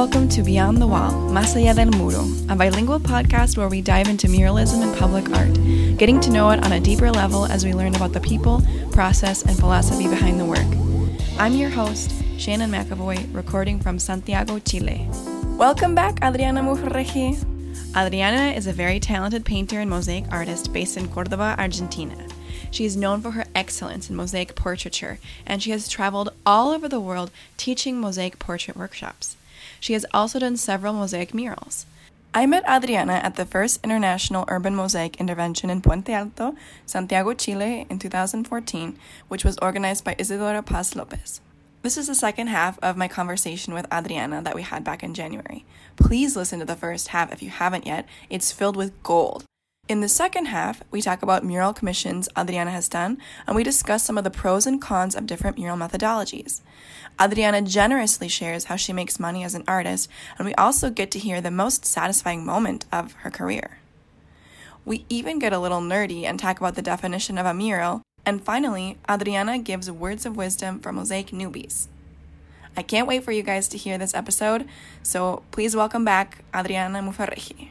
Welcome to Beyond the Wall, Más Allá del Muro, a bilingual podcast where we dive into muralism and public art, getting to know it on a deeper level as we learn about the people, process, and philosophy behind the work. I'm your host, Shannon McAvoy, recording from Santiago, Chile. Welcome back, Adriana Mufarrege. Adriana is a very talented painter and mosaic artist based in Cordoba, Argentina. She is known for her excellence in mosaic portraiture, and she has traveled all over the world teaching mosaic portrait workshops. She has also done several mosaic murals. I met Adriana at the first International Urban Mosaic Intervention in Puente Alto, Santiago, Chile in 2014, which was organized by Isidora Paz Lopez. This is the second half of my conversation with Adriana that we had back in January. Please listen to the first half if you haven't yet, it's filled with gold. In the second half, we talk about mural commissions Adriana has done, and we discuss some of the pros and cons of different mural methodologies. Adriana generously shares how she makes money as an artist, and we also get to hear the most satisfying moment of her career. We even get a little nerdy and talk about the definition of a mural, and finally, Adriana gives words of wisdom for mosaic newbies. I can't wait for you guys to hear this episode, so please welcome back Adriana Mufarrege.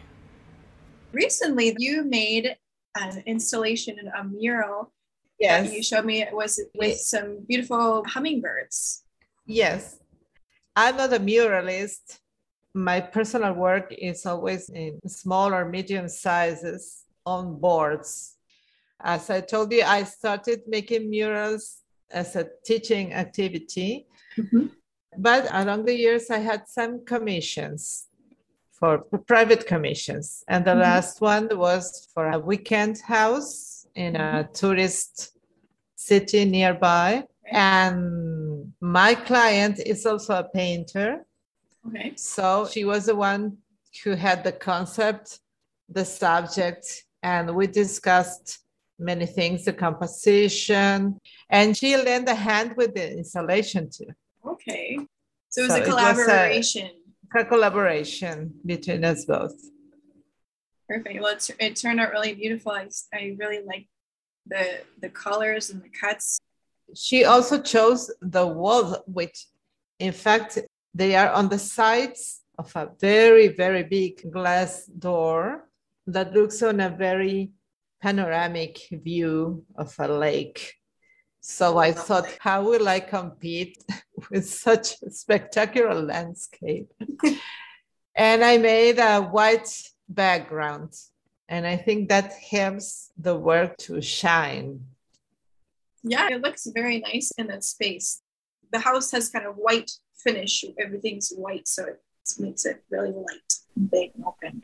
Recently, you made an installation, a mural. Yes. You showed me it was with some beautiful hummingbirds. Yes. I'm not a muralist. My personal work is always in small or medium sizes on boards. As I told you, I started making murals as a teaching activity. Mm-hmm. But along the years, I had some commissions for private commissions. And the mm-hmm. last one was for a weekend house in a mm-hmm. tourist city nearby. And my client is also a painter. Okay. So she was the one who had the concept, the subject, and we discussed many things the composition, and she lent a hand with the installation too. Okay. So it was so a collaboration a collaboration between us both. Perfect. Well, it's, it turned out really beautiful. I, I really like the the colors and the cuts. She also chose the walls, which, in fact, they are on the sides of a very very big glass door that looks on a very panoramic view of a lake. So I thought, how will I compete with such a spectacular landscape? and I made a white background. And I think that helps the work to shine. Yeah, it looks very nice in that space. The house has kind of white finish. Everything's white, so it makes it really light, and big, and open.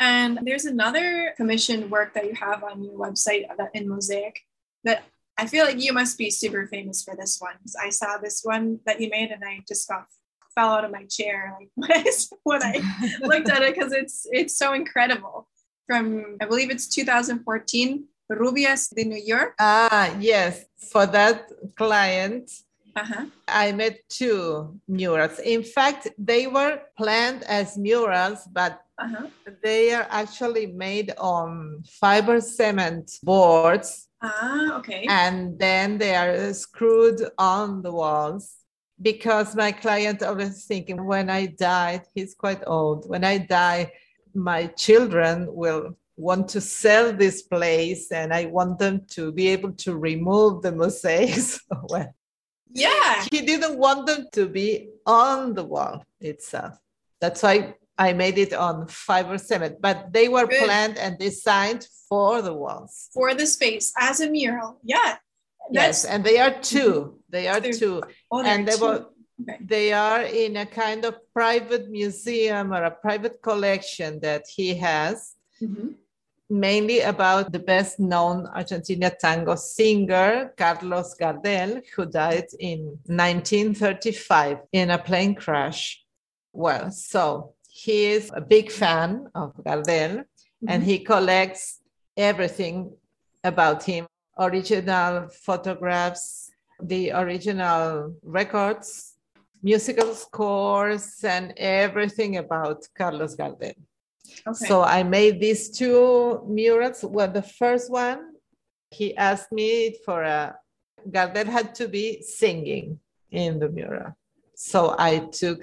And there's another commissioned work that you have on your website uh, that in Mosaic that I feel like you must be super famous for this one because I saw this one that you made and I just got fell out of my chair like when I looked at it because it's it's so incredible. From I believe it's 2014, Rubias de New York. Ah, yes. For that client, uh-huh. I made two murals. In fact, they were planned as murals, but uh-huh. they are actually made on fiber cement boards Ah, okay. And then they are screwed on the walls because my client always thinking when I die, he's quite old. When I die, my children will want to sell this place and I want them to be able to remove the mosaics. well, yeah. He didn't want them to be on the wall itself. That's why I made it on fiber cement, but they were Good. planned and designed for the walls. For the space as a mural. Yeah. Yes, and they are two. They are two. Oh, and they two. were okay. they are in a kind of private museum or a private collection that he has. Mm-hmm. Mainly about the best known Argentina tango singer, Carlos Gardel, who died in 1935 in a plane crash. Well, so he is a big fan of Gardel mm-hmm. and he collects everything about him original photographs, the original records, musical scores, and everything about Carlos Gardel. Okay. So I made these two murals. Well, the first one, he asked me for a, Gardel had to be singing in the mural. So I took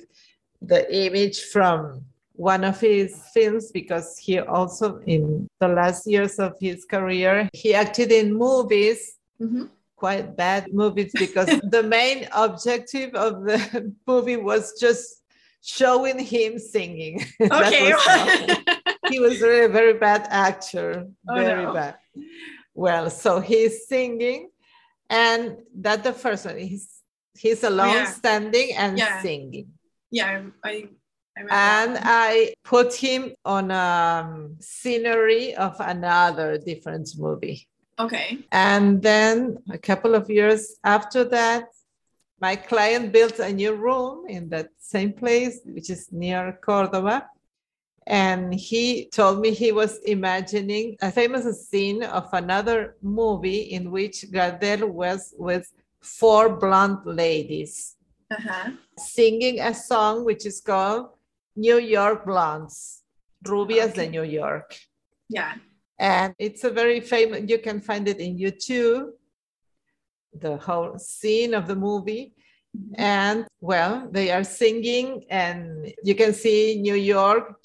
the image from one of his films because he also in the last years of his career he acted in movies mm-hmm. quite bad movies because the main objective of the movie was just showing him singing okay was he was really a very bad actor oh, very no. bad well so he's singing and that the first one he's he's alone oh, yeah. standing and yeah. singing yeah i and I put him on a um, scenery of another different movie. Okay. And then a couple of years after that, my client built a new room in that same place, which is near Cordoba. And he told me he was imagining a famous scene of another movie in which Gardel was with four blonde ladies uh-huh. singing a song which is called New York Blondes, Rubias okay. de New York. Yeah. And it's a very famous, you can find it in YouTube, the whole scene of the movie. Mm-hmm. And well, they are singing, and you can see New York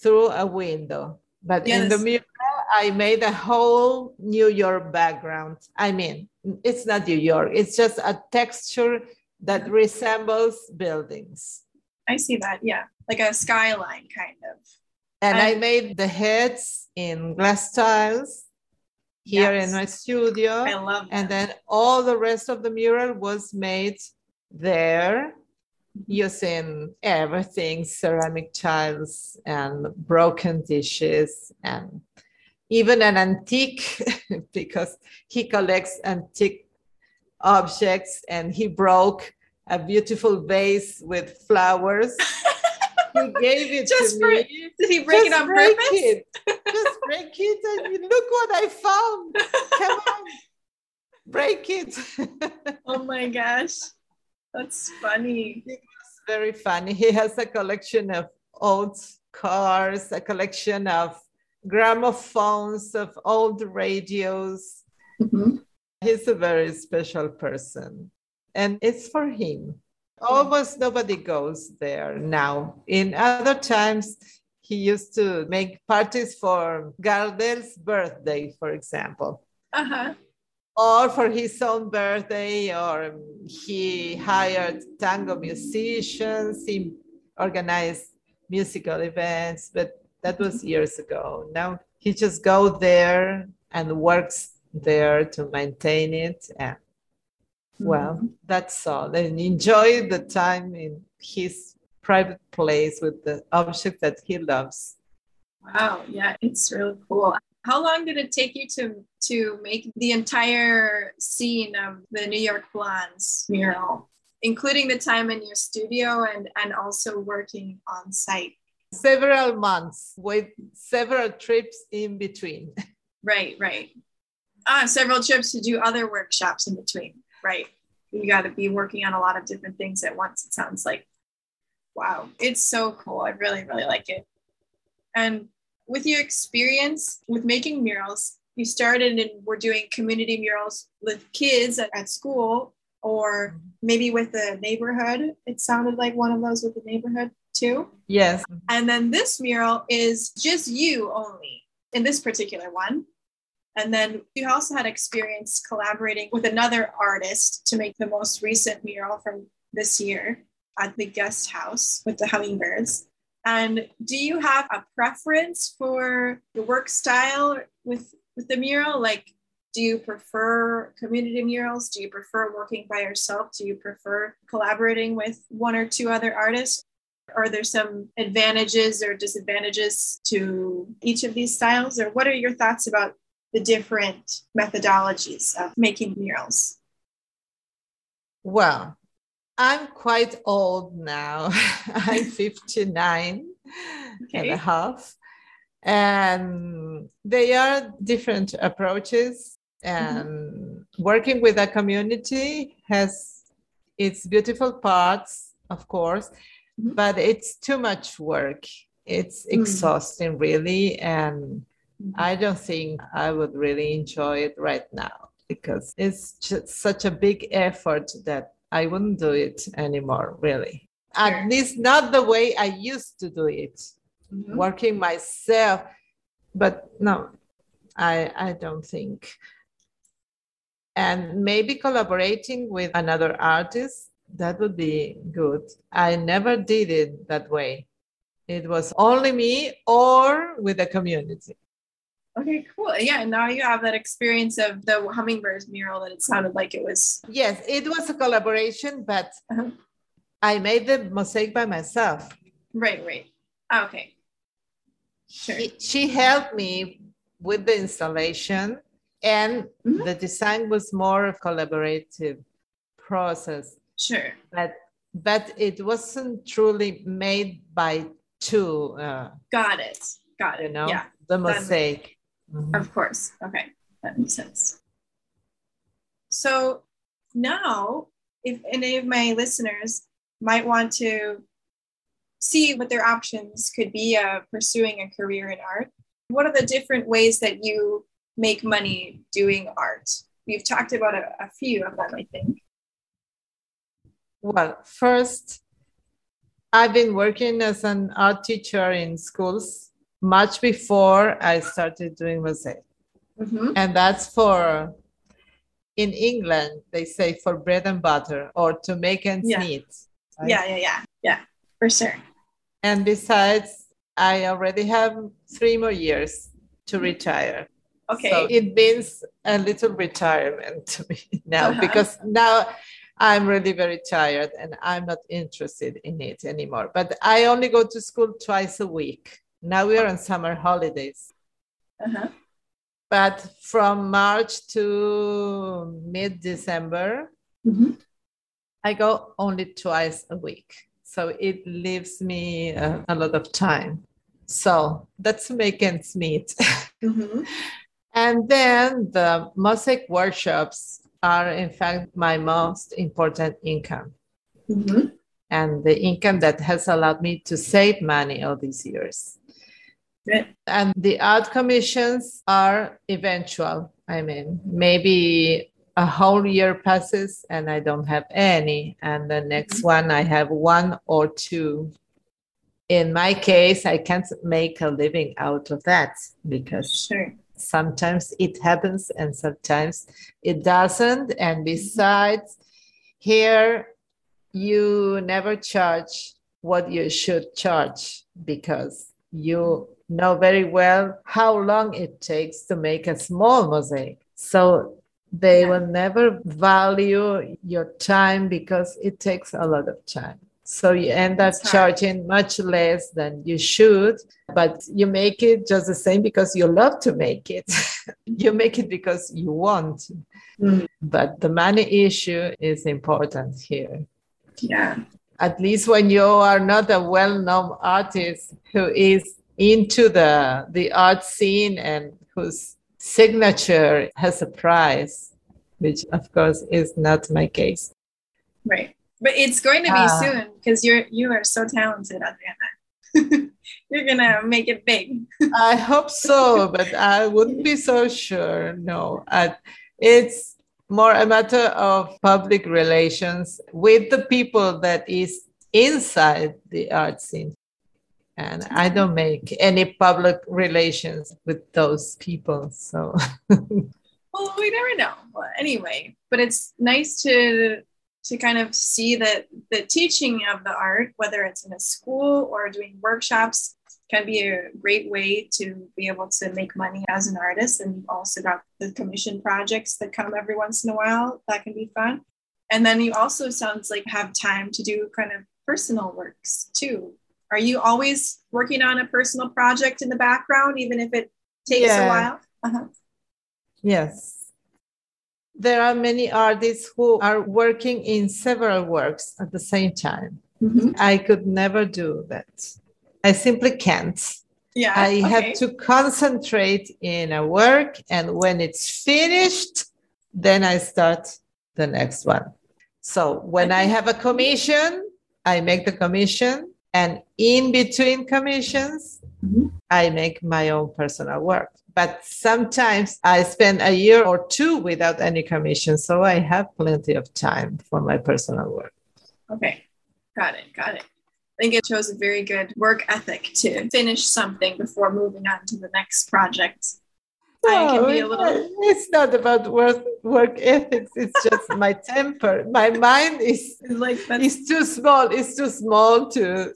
through a window. But yes. in the mural, I made a whole New York background. I mean, it's not New York, it's just a texture that resembles buildings. I see that. Yeah like a skyline kind of. And I, I made the heads in glass tiles here yes. in my studio. I love that. And then all the rest of the mural was made there mm-hmm. using everything ceramic tiles and broken dishes and even an antique because he collects antique objects and he broke a beautiful vase with flowers he gave it just to for, me. Did he break just it on break purpose? It. Just break it and look what I found. Come on, break it. oh my gosh, that's funny. It was very funny. He has a collection of old cars, a collection of gramophones, of old radios. Mm-hmm. He's a very special person, and it's for him almost nobody goes there now. In other times, he used to make parties for Gardel's birthday, for example. Uh-huh. Or for his own birthday, or he hired tango musicians, he organized musical events, but that was years ago. Now he just go there and works there to maintain it and well mm-hmm. that's all. And enjoy the time in his private place with the object that he loves. Wow. Yeah it's really cool. How long did it take you to to make the entire scene of the new york blondes mural including the time in your studio and and also working on site? Several months with several trips in between. Right right. Ah several trips to do other workshops in between. Right you got to be working on a lot of different things at once it sounds like. Wow it's so cool i really really like it. And with your experience with making murals you started and were doing community murals with kids at, school or maybe with the neighborhood it sounded like one of those with the neighborhood too? Yes. And then this mural is just you only in this particular one and then you also had experience collaborating with another artist to make the most recent mural from this year at the guest house with the hummingbirds. And do you have a preference for the work style with, with the mural? Like, do you prefer community murals? Do you prefer working by yourself? Do you prefer collaborating with one or two other artists? Are there some advantages or disadvantages to each of these styles? Or what are your thoughts about the different methodologies of making murals? Well, I'm quite old now. I'm 59 okay. and a half. And they are different approaches. And mm-hmm. working with a community has its beautiful parts, of course, mm-hmm. but it's too much work. It's mm. exhausting, mm-hmm. really. And I don't think I would really enjoy it right now because it's just such a big effort that I wouldn't do it anymore, really. At least not the way I used to do it, mm-hmm. working myself. But no, I I don't think. And maybe collaborating with another artist, that would be good. I never did it that way. It was only me or with the community. Okay, cool. Yeah, now you have that experience of the hummingbirds mural that it sounded like it was. Yes, it was a collaboration, but uh-huh. I made the mosaic by myself. Right, right. Ah, okay. Sure. She, she helped me with the installation, and mm-hmm. the design was more of collaborative process. Sure. But but it wasn't truly made by two. Uh, Got it. Got it. You know, yeah. the mosaic. Mm-hmm. Of course. Okay. That makes sense. So now, if any of my listeners might want to see what their options could be of pursuing a career in art, what are the different ways that you make money doing art? We've talked about a, a few of them, I think. Well, first, I've been working as an art teacher in schools much before I started doing mosaic. Mm-hmm. And that's for, in England, they say for bread and butter or to make ends yeah. meet. Right? Yeah, yeah, yeah, yeah, for sure. And besides, I already have three more years to mm-hmm. retire. Okay. So it means a little retirement to me now uh-huh. because now I'm really very tired and I'm not interested in it anymore. But I only go to school twice a week. Now we are on summer holidays. Uh-huh. But from March to mid December, mm-hmm. I go only twice a week. So it leaves me uh, a lot of time. So that's make ends meet. Mm-hmm. and then the mosaic workshops are, in fact, my most important income. Mm-hmm. And the income that has allowed me to save money all these years. And the art commissions are eventual. I mean, maybe a whole year passes and I don't have any. And the next mm-hmm. one, I have one or two. In my case, I can't make a living out of that because sure. sometimes it happens and sometimes it doesn't. And mm-hmm. besides, here you never charge what you should charge because you know very well how long it takes to make a small mosaic. So they yeah. will never value your time because it takes a lot of time. So you end up charging much less than you should, but you make it just the same because you love to make it. you make it because you want. Mm. But the money issue is important here. Yeah. At least when you are not a well known artist who is into the the art scene and whose signature has a price, which of course is not my case. Right, but it's going to be uh, soon because you're you are so talented, Adriana. you're gonna make it big. I hope so, but I wouldn't be so sure. No, uh, it's more a matter of public relations with the people that is inside the art scene and I don't make any public relations with those people. So, well, we never know. Anyway, but it's nice to to kind of see that the teaching of the art, whether it's in a school or doing workshops, can be a great way to be able to make money as an artist. And you also got the commission projects that come every once in a while. That can be fun. And then you also sounds like have time to do kind of personal works too, are you always working on a personal project in the background, even if it takes yeah. a while? Uh-huh. Yes. There are many artists who are working in several works at the same time. Mm-hmm. I could never do that. I simply can't. Yeah. I okay. have to concentrate in a work, and when it's finished, then I start the next one. So when okay. I have a commission, I make the commission and in between commissions, mm-hmm. I make my own personal work. But sometimes I spend a year or two without any commission. So I have plenty of time for my personal work. Okay. Got it. Got it. I think it shows a very good work ethic to finish something before moving on to the next project. No, little... it's not about work, work ethics. It's just my temper. My mind is like it's too small. It's too small to.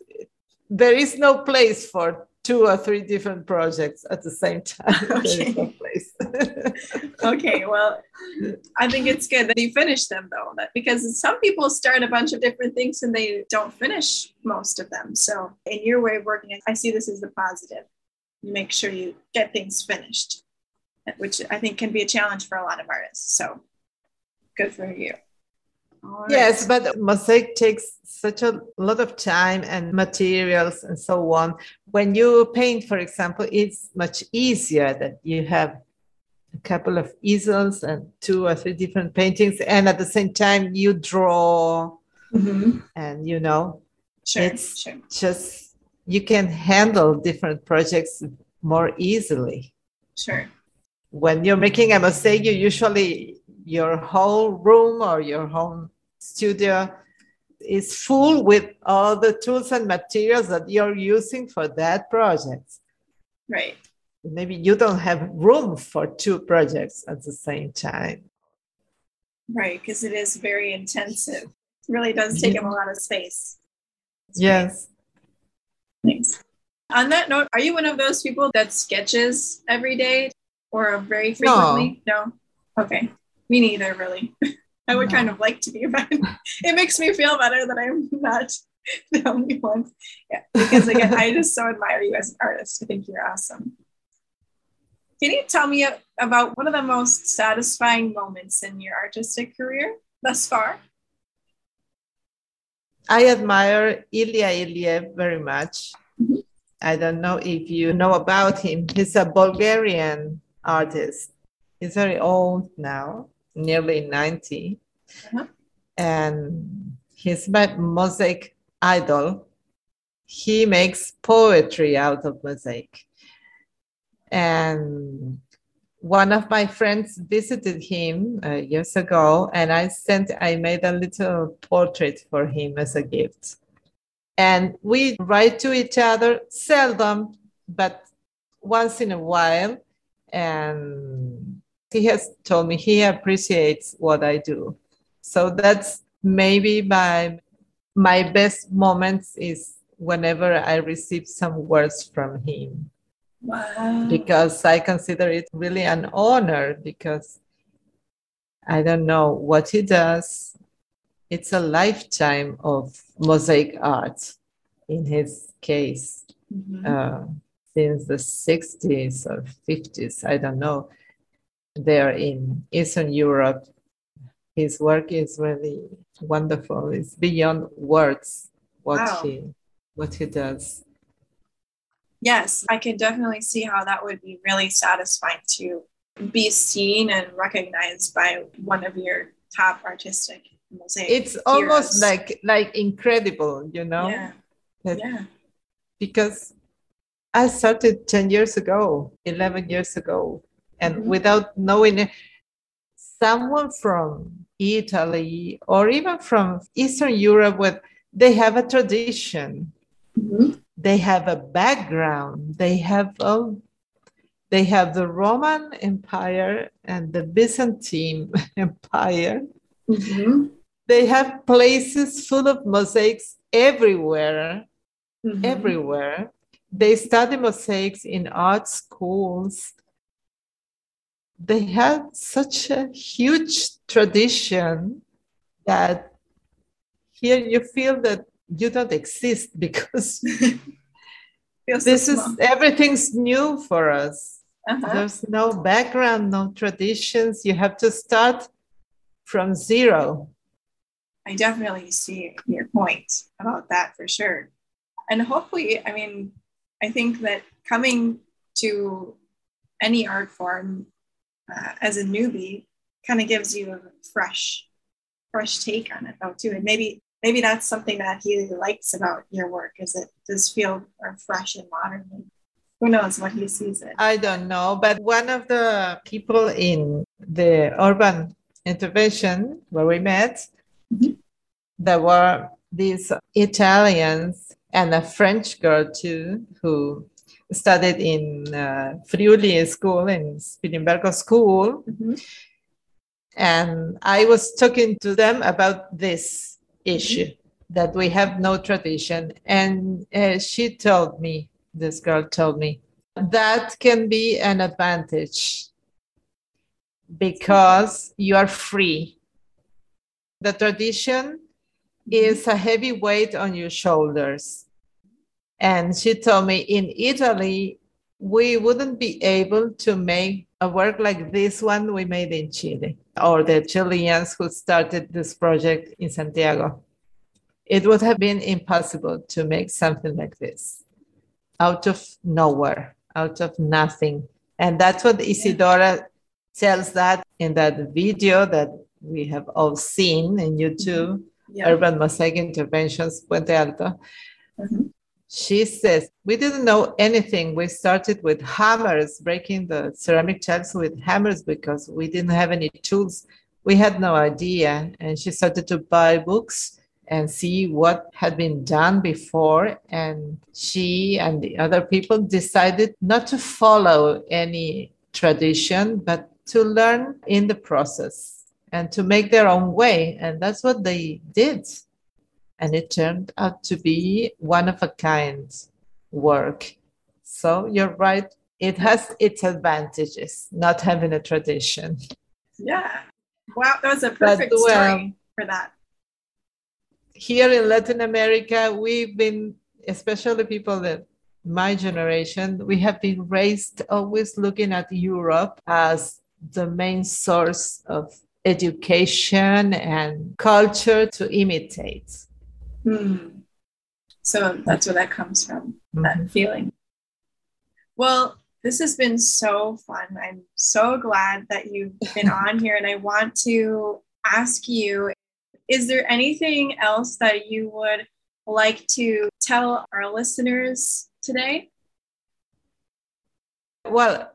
There is no place for two or three different projects at the same time. Okay. No okay. Well, I think it's good that you finish them though, that because some people start a bunch of different things and they don't finish most of them. So in your way of working, I see this as the positive. You make sure you get things finished, which I think can be a challenge for a lot of artists. So good for you. Right. Yes, but mosaic takes such a lot of time and materials and so on. When you paint, for example, it's much easier that you have a couple of easels and two or three different paintings, and at the same time you draw, mm-hmm. and you know, sure, it's sure. just you can handle different projects more easily. Sure. When you're making a mosaic, you usually your whole room or your home studio is full with all the tools and materials that you're using for that project. Right. Maybe you don't have room for two projects at the same time. Right, because it is very intensive. It really does take yeah. up a lot of space. Yes. Thanks. On that note, are you one of those people that sketches every day or very frequently? No. no? Okay. Me neither, really. I would kind of like to be, but it makes me feel better that I'm not the only one. Yeah, because again, I just so admire you as an artist. I think you're awesome. Can you tell me about one of the most satisfying moments in your artistic career thus far? I admire Ilya Ilyev very much. Mm-hmm. I don't know if you know about him. He's a Bulgarian artist. He's very old now nearly 90. Uh-huh. And he's my mosaic idol. He makes poetry out of mosaic. And one of my friends visited him uh, years ago, and I sent, I made a little portrait for him as a gift. And we write to each other seldom, but once in a while. And he has told me he appreciates what I do. So that's maybe my my best moments is whenever I receive some words from him. Wow. Because I consider it really an honor because I don't know what he does. It's a lifetime of mosaic art in his case. Mm-hmm. Uh, since the 60s or 50s, I don't know there in Eastern Europe. His work is really wonderful. It's beyond words what wow. he what he does. Yes, I can definitely see how that would be really satisfying to be seen and recognized by one of your top artistic mosaic. It's heroes. almost like like incredible, you know? Yeah. That, yeah. Because I started 10 years ago, 11 years ago and mm-hmm. without knowing someone from Italy or even from Eastern Europe, where they have a tradition, mm-hmm. they have a background, they have a, they have the Roman Empire and the Byzantine Empire. Mm-hmm. They have places full of mosaics everywhere, mm-hmm. everywhere. They study mosaics in art schools they had such a huge tradition that here you feel that you don't exist because this is everything's new for us. Uh-huh. There's no background, no traditions. You have to start from zero. I definitely see your point about that for sure. And hopefully, I mean, I think that coming to any art form uh, as a newbie kind of gives you a fresh fresh take on it though too. And maybe maybe that's something that he likes about your work is it does feel fresh and modern. And who knows what he sees it. I don't know but one of the people in the urban intervention where we met mm-hmm. there were these Italians and a French girl too, who studied in uh, Friuli school in Spilimbergo school. Mm-hmm. And I was talking to them about this issue mm-hmm. that we have no tradition. And uh, she told me, this girl told me, that can be an advantage because you are free. The tradition. Mm-hmm. is a heavy weight on your shoulders. And she told me in Italy, we wouldn't be able to make a work like this one we made in Chile or the Chileans who started this project in Santiago. It would have been impossible to make something like this out of nowhere, out of nothing. And that's what Isidora tells that in that video that we have all seen in YouTube, mm-hmm. Yeah. Urban Mosaic Interventions, Puente Alto. Mm-hmm. She says, We didn't know anything. We started with hammers, breaking the ceramic tiles with hammers because we didn't have any tools. We had no idea. And she started to buy books and see what had been done before. And she and the other people decided not to follow any tradition, but to learn in the process and to make their own way. And that's what they did and it turned out to be one of a kind work. So you're right, it has its advantages not having a tradition. Yeah. Wow, that was a perfect but, well, story for that. Here in Latin America, we've been, especially people that my generation, we have been raised always looking at Europe as the main source of education and culture to imitate. Hmm. So that's where that comes from, mm-hmm. that feeling. Well, this has been so fun. I'm so glad that you've been on here. And I want to ask you is there anything else that you would like to tell our listeners today? Well,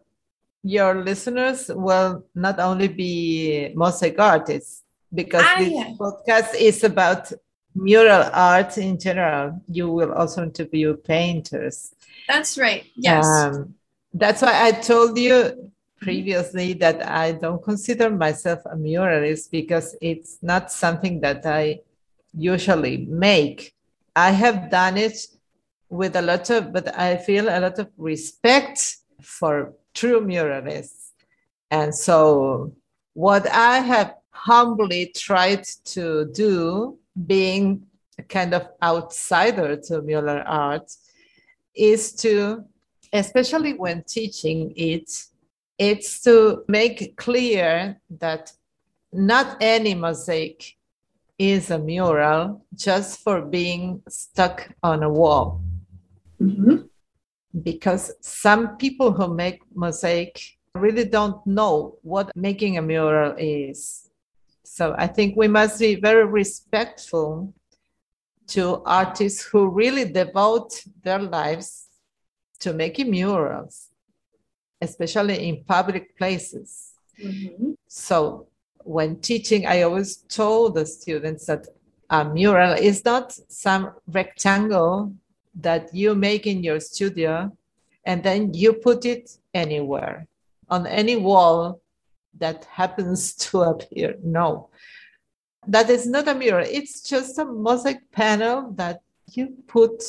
your listeners will not only be mosaic artists because ah, this yeah. podcast is about mural art in general, you will also interview painters. That's right. Yes. Um, that's why I told you previously that I don't consider myself a muralist because it's not something that I usually make. I have done it with a lot of, but I feel a lot of respect for true muralists. And so, what I have humbly tried to do being a kind of outsider to mural art is to, especially when teaching it, it's to make clear that not any mosaic is a mural just for being stuck on a wall. Mm-hmm. Because some people who make mosaic really don't know what making a mural is. So I think we must be very respectful to artists who really devote their lives to making murals, especially in public places. Mm-hmm. So when teaching, I always told the students that a mural is not some rectangle that you make in your studio and then you put it anywhere on any wall that happens to appear. No, that is not a mirror. It's just a mosaic panel that you put,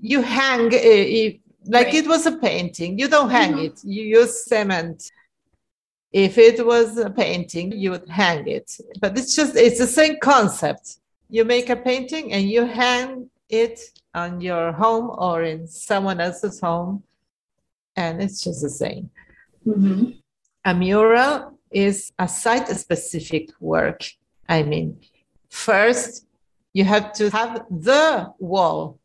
you hang, uh, like right. it was a painting. You don't hang mm-hmm. it, you use cement. If it was a painting, you would hang it. But it's just, it's the same concept. You make a painting and you hang it on your home or in someone else's home, and it's just the same. Mm-hmm. A mural is a site specific work. I mean, first, you have to have the wall,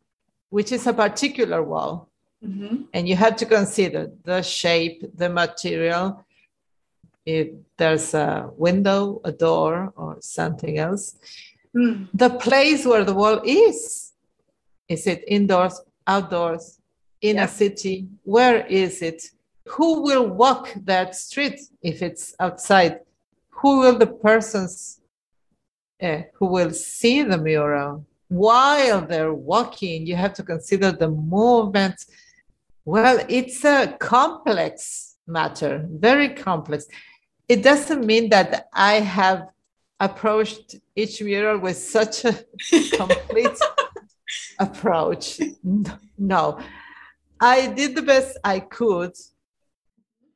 which is a particular wall. Mm-hmm. And you have to consider the shape, the material, if there's a window, a door, or something else. Mm. The place where the wall is. Is it indoors, outdoors, in yeah. a city? Where is it? who will walk that street if it's outside? Who will the persons uh, who will see the mural while they're walking, you have to consider the movement. Well, it's a complex matter, very complex. It doesn't mean that I have approached each mural with such a complete approach. No, I did the best I could.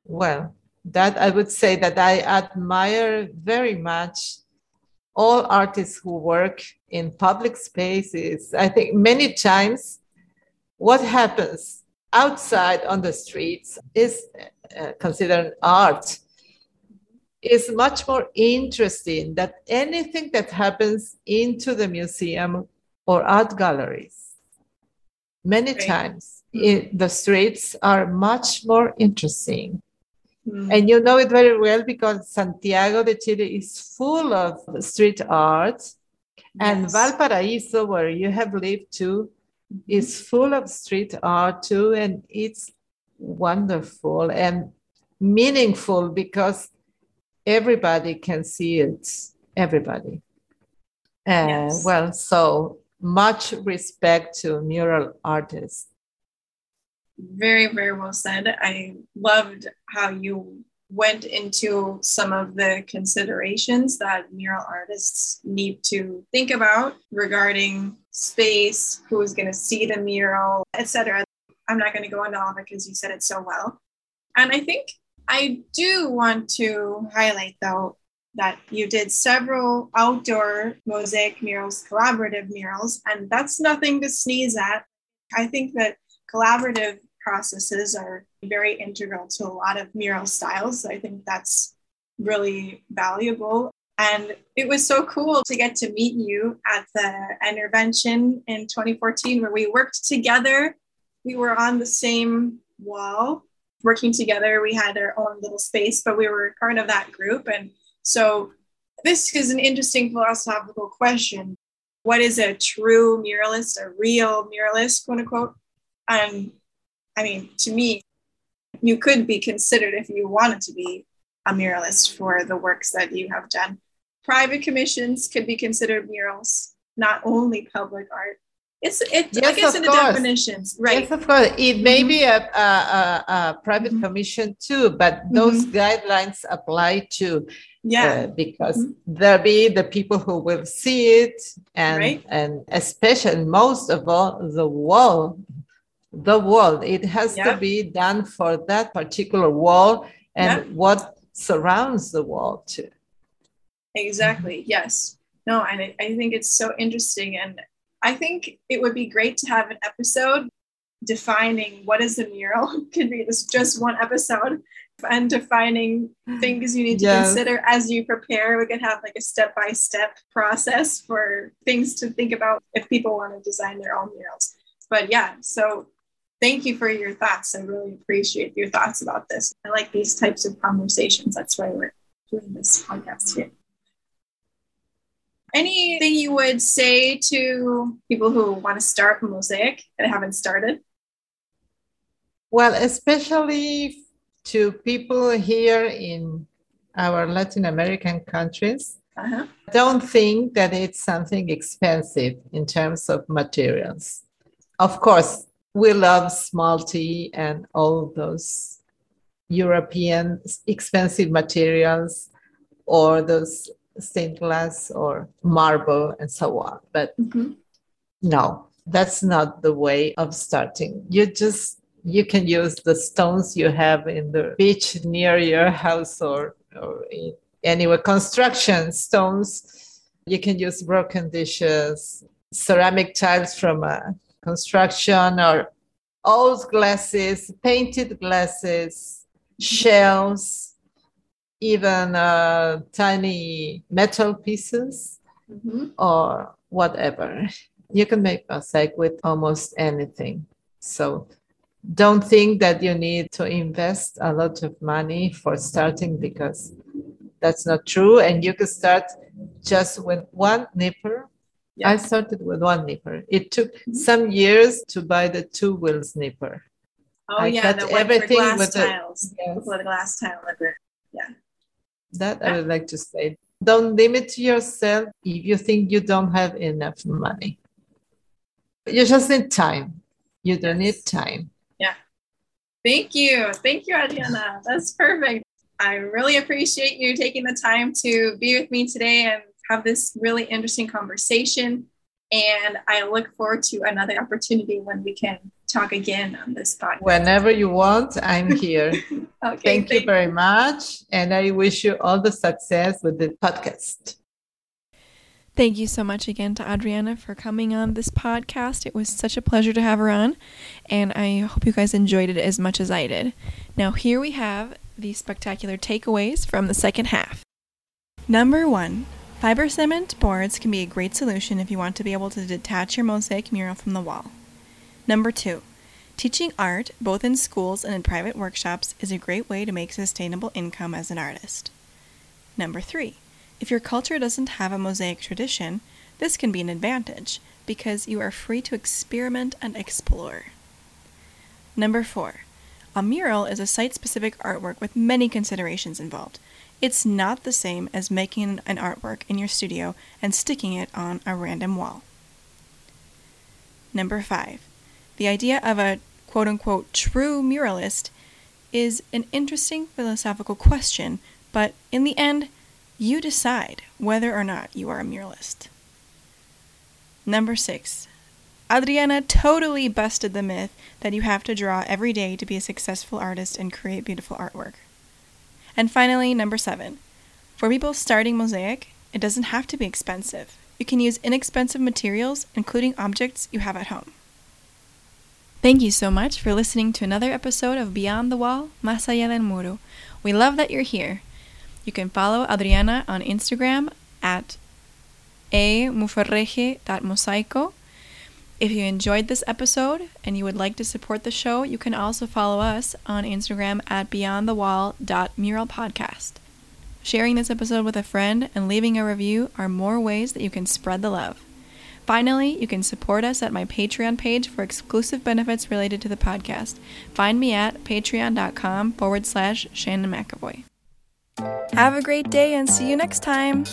Well, that I would say that I admire very much all artists who work in public spaces. I think many times what happens outside on the streets is uh, considered art is much more interesting than anything that happens into the museum or art galleries. Many right. times it, the streets are much more interesting. Mm. And you know it very well because Santiago de Chile is full of street art. Yes. And Valparaiso, where you have lived too, mm-hmm. is full of street art too. And it's wonderful and meaningful because everybody can see it. Everybody. And yes. well, so much respect to mural artists. Very, very well said. I loved how you went into some of the considerations that mural artists need to think about regarding space, who's going to see the mural, etc. I'm not going to go into all of it because you said it so well. And I think I do want to highlight, though, that you did several outdoor mosaic murals, collaborative murals, and that's nothing to sneeze at. I think that collaborative processes are very integral to a lot of mural styles. I think that's really valuable. And it was so cool to get to meet you at the intervention in 2014 where we worked together. We were on the same wall working together. We had our own little space, but we were part of that group. And so this is an interesting philosophical question. What is a true muralist, a real muralist, quote unquote? And I mean, to me, you could be considered if you wanted to be a muralist for the works that you have done. Private commissions could be considered murals, not only public art. It's it. Yes, I guess in the definitions, right? Yes, of course. It may mm-hmm. be a, a, a, private mm-hmm. commission too, but those mm-hmm. guidelines apply to yeah uh, because mm-hmm. there'll be the people who will see it and right. and especially most of all the wall the wall it has yeah. to be done for that particular wall and yeah. what surrounds the wall too exactly yes no and I, I think it's so interesting and I think it would be great to have an episode defining what is a mural. Could be this just one episode and defining things you need to yes. consider as you prepare. We could have like a step by step process for things to think about if people want to design their own murals. But yeah, so thank you for your thoughts. I really appreciate your thoughts about this. I like these types of conversations. That's why we're doing this podcast here anything you would say to people who want to start Mosaic and haven't started? Well, especially to people here in our Latin American countries, uh-huh. don't think that it's something expensive in terms of materials. Of course, we love Smalti and all those European expensive materials or those stained glass or marble and so on. But mm-hmm. no, that's not the way of starting. You just you can use the stones you have in the beach near your house or, or anyway construction stones. You can use broken dishes, ceramic tiles from a construction or old glasses, painted glasses, shells even uh, tiny metal pieces mm-hmm. or whatever. You can make mosaic with almost anything. So don't think that you need to invest a lot of money for starting because that's not true. And you can start just with one nipper. Yeah. I started with one nipper. It took mm-hmm. some years to buy the two wheels nipper. Oh I yeah, the everything with tiles. The, yes. the glass tile nipper. Yeah. That I would like to say. Don't limit yourself if you think you don't have enough money. You just need time. You don't need time. Thank you. Thank you, Adriana. That's perfect. I really appreciate you taking the time to be with me today and have this really interesting conversation. And I look forward to another opportunity when we can talk again on this podcast. Whenever you want, I'm here. okay. Thank, thank you very much. And I wish you all the success with the podcast. Thank you so much again to Adriana for coming on this podcast. It was such a pleasure to have her on, and I hope you guys enjoyed it as much as I did. Now, here we have the spectacular takeaways from the second half. Number one, fiber cement boards can be a great solution if you want to be able to detach your mosaic mural from the wall. Number two, teaching art, both in schools and in private workshops, is a great way to make sustainable income as an artist. Number three, if your culture doesn't have a mosaic tradition, this can be an advantage because you are free to experiment and explore. Number four, a mural is a site specific artwork with many considerations involved. It's not the same as making an artwork in your studio and sticking it on a random wall. Number five, the idea of a quote unquote true muralist is an interesting philosophical question, but in the end, you decide whether or not you are a muralist. Number six, Adriana totally busted the myth that you have to draw every day to be a successful artist and create beautiful artwork. And finally, number seven, for people starting Mosaic, it doesn't have to be expensive. You can use inexpensive materials, including objects you have at home. Thank you so much for listening to another episode of Beyond the Wall, Más allá del muro. We love that you're here. You can follow Adriana on Instagram at amufarrege.mosaico. If you enjoyed this episode and you would like to support the show, you can also follow us on Instagram at beyondthewall.muralpodcast. Sharing this episode with a friend and leaving a review are more ways that you can spread the love. Finally, you can support us at my Patreon page for exclusive benefits related to the podcast. Find me at patreon.com forward slash Shannon McAvoy. Have a great day and see you next time.